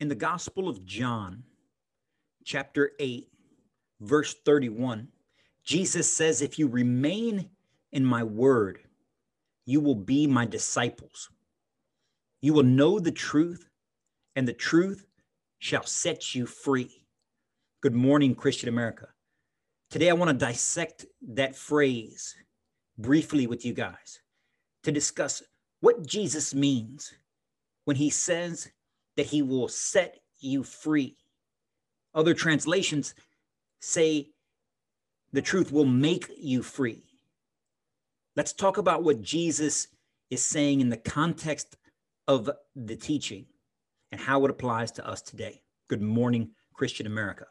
In the Gospel of John, chapter 8, verse 31, Jesus says, If you remain in my word, you will be my disciples. You will know the truth, and the truth shall set you free. Good morning, Christian America. Today, I want to dissect that phrase briefly with you guys to discuss what Jesus means when he says that he will set you free. Other translations say the truth will make you free. Let's talk about what Jesus is saying in the context of the teaching and how it applies to us today. Good morning, Christian America.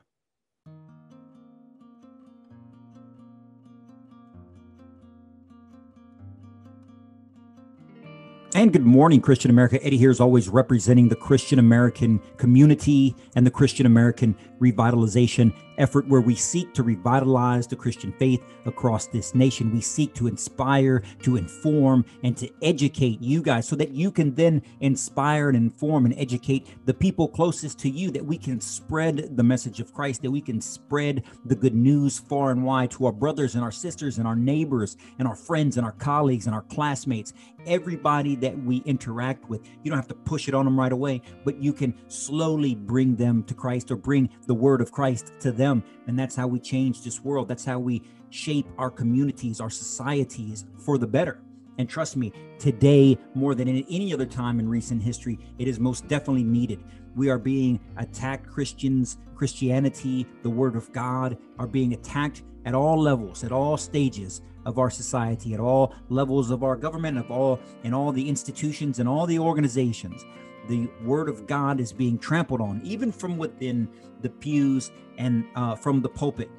And good morning, Christian America. Eddie here is always representing the Christian American community and the Christian American revitalization effort where we seek to revitalize the Christian faith across this nation. We seek to inspire, to inform, and to educate you guys so that you can then inspire and inform and educate the people closest to you, that we can spread the message of Christ, that we can spread the good news far and wide to our brothers and our sisters and our neighbors and our friends and our colleagues and our classmates, everybody that we interact with. You don't have to push it on them right away, but you can slowly bring them to Christ or bring the word of Christ to them them. And that's how we change this world. That's how we shape our communities, our societies for the better. And trust me, today, more than in any other time in recent history, it is most definitely needed. We are being attacked. Christians, Christianity, the Word of God are being attacked at all levels, at all stages of our society, at all levels of our government, of all in all the institutions and all the organizations the word of God is being trampled on, even from within the pews and uh, from the pulpit.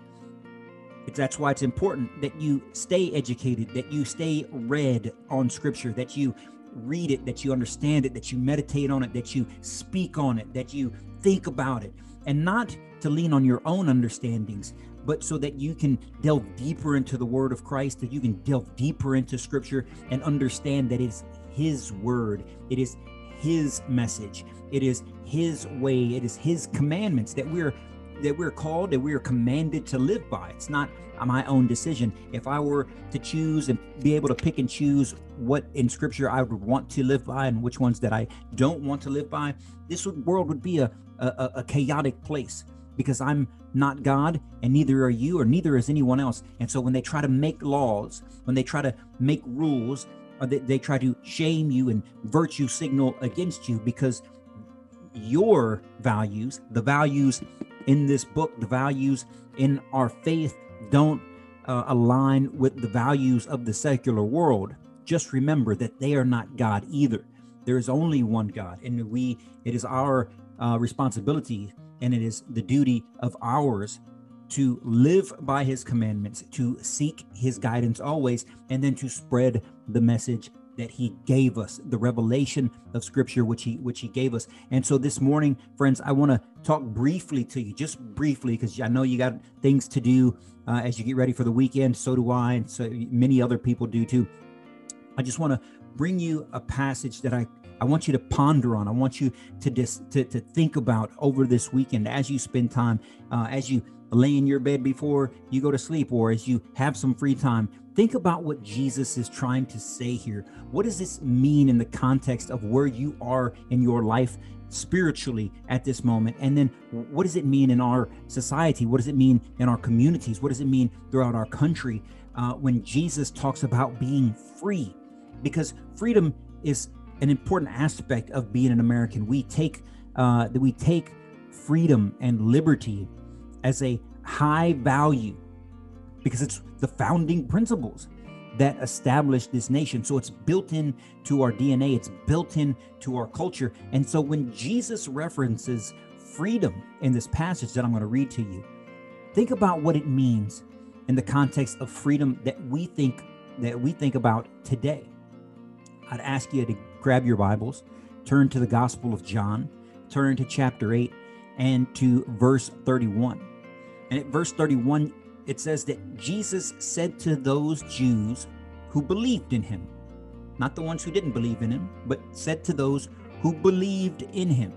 That's why it's important that you stay educated, that you stay read on scripture, that you read it, that you understand it, that you meditate on it, that you speak on it, that you think about it, and not to lean on your own understandings, but so that you can delve deeper into the word of Christ, that you can delve deeper into scripture and understand that it's his word. It is his message. It is his way. It is his commandments that we're that we're called that we are commanded to live by. It's not my own decision. If I were to choose and be able to pick and choose what in scripture I would want to live by and which ones that I don't want to live by, this world would be a, a, a chaotic place because I'm not God and neither are you or neither is anyone else. And so when they try to make laws, when they try to make rules, they, they try to shame you and virtue signal against you because your values, the values in this book, the values in our faith don't uh, align with the values of the secular world, just remember that they are not God either. There is only one God, and we it is our uh, responsibility and it is the duty of ours to live by his commandments, to seek his guidance always, and then to spread the message that he gave us the revelation of scripture which he which he gave us. And so this morning friends i want to talk briefly to you just briefly because i know you got things to do uh, as you get ready for the weekend. So do i and so many other people do too. I just want to bring you a passage that i I want you to ponder on. I want you to just to, to think about over this weekend as you spend time, uh, as you lay in your bed before you go to sleep or as you have some free time, think about what Jesus is trying to say here. What does this mean in the context of where you are in your life spiritually at this moment? And then what does it mean in our society? What does it mean in our communities? What does it mean throughout our country uh, when Jesus talks about being free? Because freedom is an important aspect of being an American. We take uh, we take freedom and liberty as a high value because it's the founding principles that established this nation. So it's built in to our DNA, it's built in to our culture. And so when Jesus references freedom in this passage that I'm going to read to you, think about what it means in the context of freedom that we think that we think about today. I'd ask you to grab your Bibles, turn to the Gospel of John, turn to chapter 8 and to verse 31. And at verse 31, it says that Jesus said to those Jews who believed in him, not the ones who didn't believe in him, but said to those who believed in him,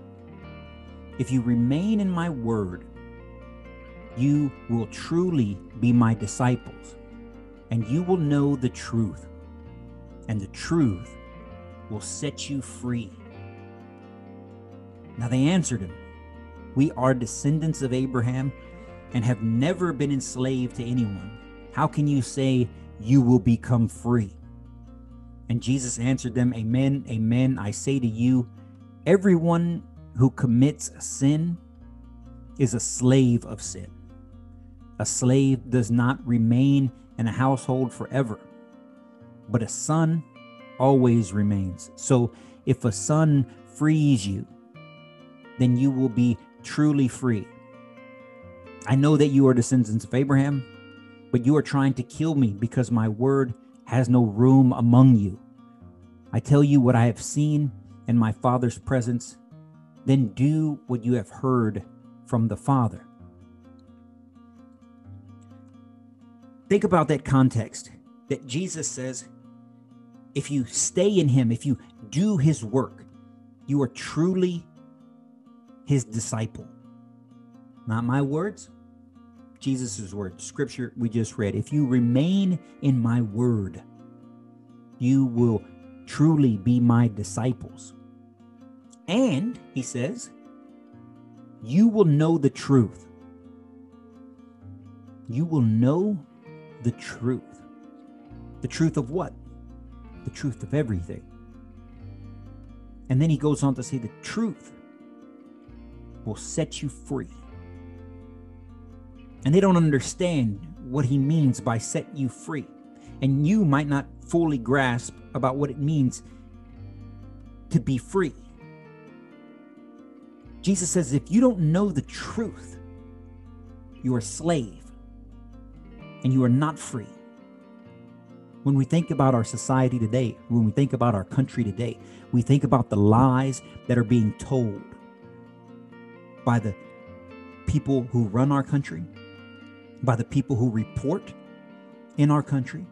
If you remain in my word, you will truly be my disciples, and you will know the truth, and the truth will set you free. Now they answered him, We are descendants of Abraham and have never been enslaved to anyone. How can you say you will become free? And Jesus answered them, Amen, amen. I say to you, everyone who commits a sin is a slave of sin. A slave does not remain in a household forever, but a son always remains. So if a son frees you, then you will be truly free. I know that you are descendants of Abraham, but you are trying to kill me because my word has no room among you. I tell you what I have seen in my Father's presence, then do what you have heard from the Father. Think about that context that Jesus says, if you stay in Him, if you do His work, you are truly His disciple. Not my words, Jesus' word, scripture we just read. If you remain in my word, you will truly be my disciples. And, he says, you will know the truth. You will know the truth. The truth of what? The truth of everything. And then he goes on to say, the truth will set you free and they don't understand what he means by set you free. And you might not fully grasp about what it means to be free. Jesus says, if you don't know the truth, you are a slave and you are not free. When we think about our society today, when we think about our country today, we think about the lies that are being told by the people who run our country, by the people who report in our country,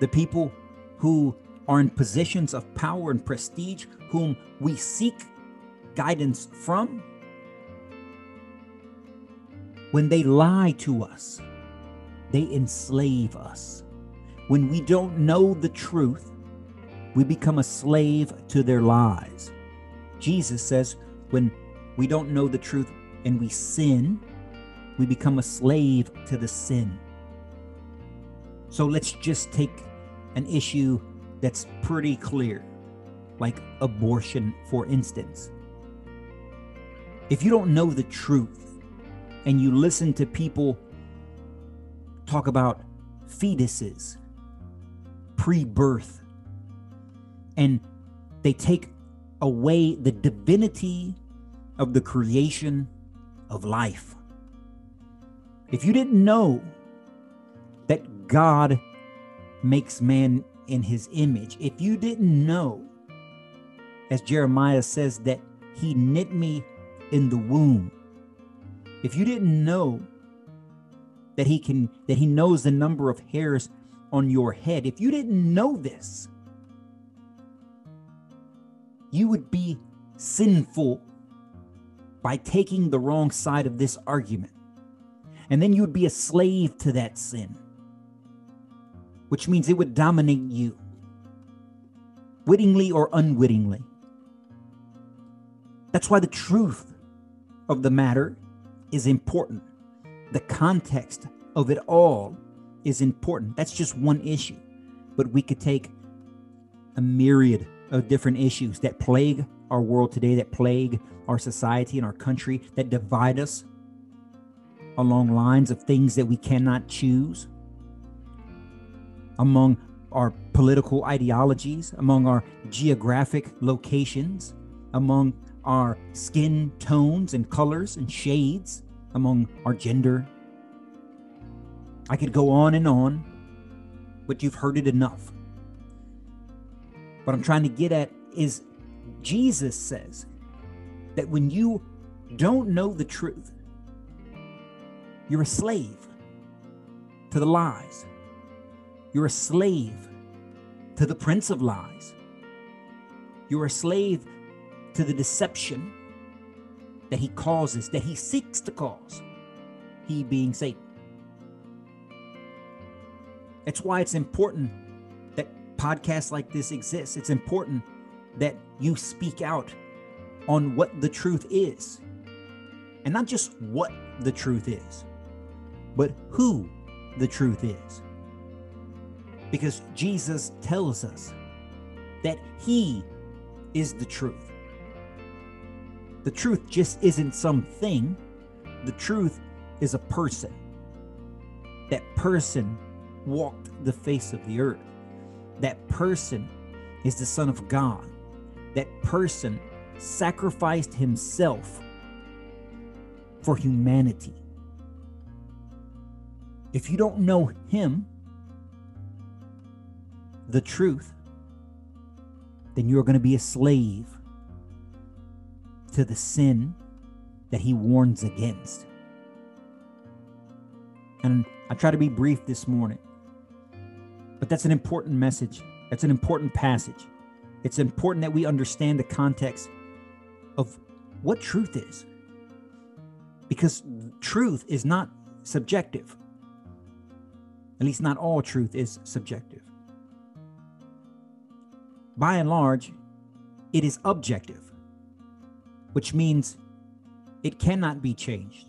the people who are in positions of power and prestige, whom we seek guidance from, when they lie to us, they enslave us. When we don't know the truth, we become a slave to their lies. Jesus says, when we don't know the truth and we sin, we become a slave to the sin. So let's just take an issue that's pretty clear, like abortion, for instance. If you don't know the truth and you listen to people talk about fetuses, pre birth, and they take away the divinity of the creation of life if you didn't know that God makes man in his image, if you didn't know, as Jeremiah says, that he knit me in the womb, if you didn't know that he can that he knows the number of hairs on your head, if you didn't know this, you would be sinful by taking the wrong side of this argument. And then you would be a slave to that sin, which means it would dominate you, wittingly or unwittingly. That's why the truth of the matter is important. The context of it all is important. That's just one issue. But we could take a myriad of different issues that plague our world today, that plague our society and our country, that divide us, along lines of things that we cannot choose, among our political ideologies, among our geographic locations, among our skin tones and colors and shades, among our gender. I could go on and on, but you've heard it enough. What I'm trying to get at is Jesus says that when you don't know the truth, you're a slave to the lies. You're a slave to the prince of lies. You're a slave to the deception that he causes, that he seeks to cause, he being Satan. That's why it's important that podcasts like this exist. It's important that you speak out on what the truth is. And not just what the truth is, but who the truth is. Because Jesus tells us that He is the truth. The truth just isn't something, the truth is a person. That person walked the face of the earth. That person is the Son of God. That person sacrificed himself for humanity. If you don't know him, the truth, then you're going to be a slave to the sin that he warns against. And I try to be brief this morning, but that's an important message. That's an important passage. It's important that we understand the context of what truth is. Because truth is not subjective. At least, not all truth is subjective. By and large, it is objective, which means it cannot be changed.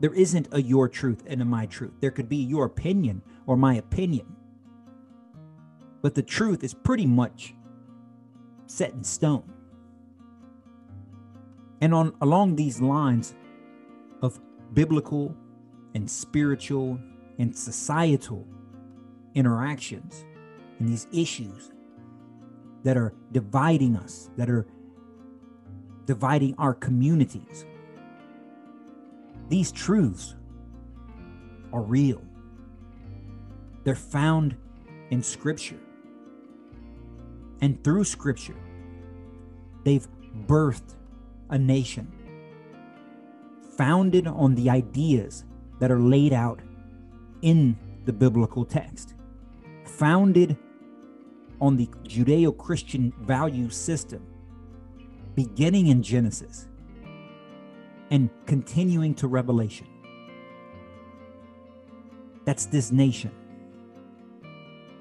There isn't a your truth and a my truth. There could be your opinion or my opinion. But the truth is pretty much set in stone. And on along these lines of biblical and spiritual and societal interactions and these issues that are dividing us, that are dividing our communities. These truths are real. They're found in Scripture. And through Scripture, they've birthed a nation founded on the ideas that are laid out in the biblical text, founded on the Judeo Christian value system, beginning in Genesis and continuing to Revelation. That's this nation.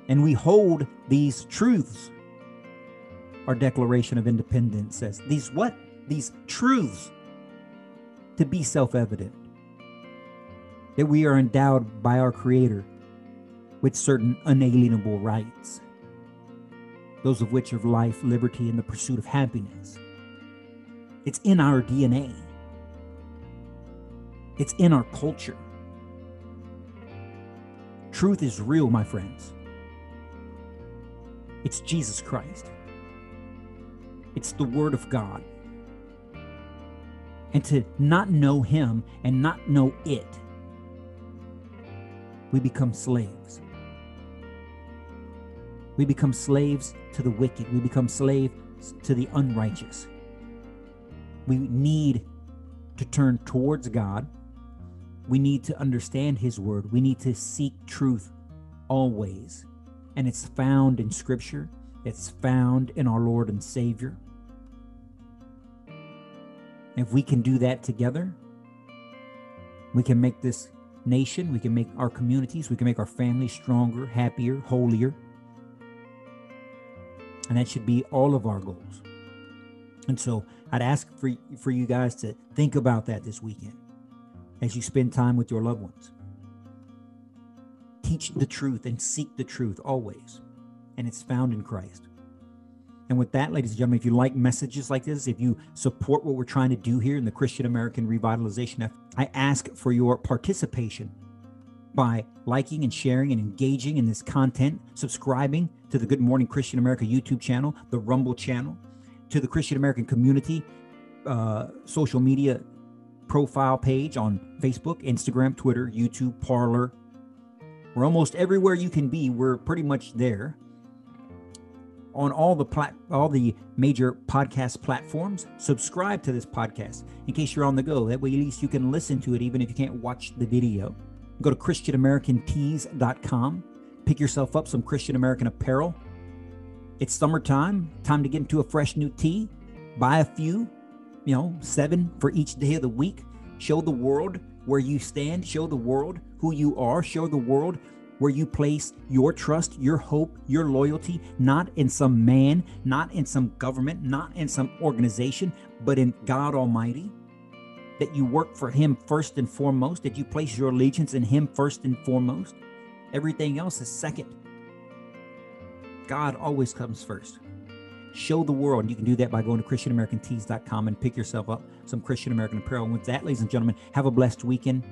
And we hold these truths. Our Declaration of Independence says these what? these truths to be self evident that we are endowed by our Creator with certain unalienable rights, those of which are life, liberty, and the pursuit of happiness. It's in our DNA, it's in our culture. Truth is real, my friends. It's Jesus Christ. It's the Word of God and to not know Him and not know it, we become slaves. We become slaves to the wicked. We become slaves to the unrighteous. We need to turn towards God. We need to understand His word. We need to seek truth always. And it's found in Scripture, it's found in our Lord and Savior. If we can do that together, we can make this nation, we can make our communities, we can make our families stronger, happier, holier. And that should be all of our goals. And so I'd ask for, for you guys to think about that this weekend as you spend time with your loved ones. Teach the truth and seek the truth always. And it's found in Christ. And with that, ladies and gentlemen, if you like messages like this, if you support what we're trying to do here in the Christian American revitalization effort, I ask for your participation by liking and sharing and engaging in this content, subscribing to the Good Morning Christian America YouTube channel, the Rumble channel, to the Christian American community uh, social media profile page on Facebook, Instagram, Twitter, YouTube, Parler. We're almost everywhere you can be. We're pretty much there on all the plat- all the major podcast platforms. Subscribe to this podcast in case you're on the go. That way, at least you can listen to it, even if you can't watch the video. Go to ChristianAmericanTees.com. Pick yourself up some Christian American apparel. It's summertime. Time to get into a fresh new tee. Buy a few. you know, seven for each day of the week. Show the world where you stand, show the world who you are, show the world where you place your trust, your hope, your loyalty, not in some man, not in some government, not in some organization, but in God Almighty. That you work for Him first and foremost, that you place your allegiance in Him first and foremost. Everything else is second. God always comes first. Show the world. And you can do that by going to ChristianAmericanTees.com and pick yourself up some Christian American apparel. And with that, ladies and gentlemen, have a blessed weekend.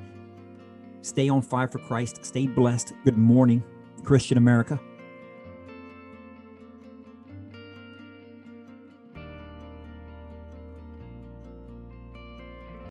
Stay on fire for Christ. Stay blessed. Good morning, Christian America.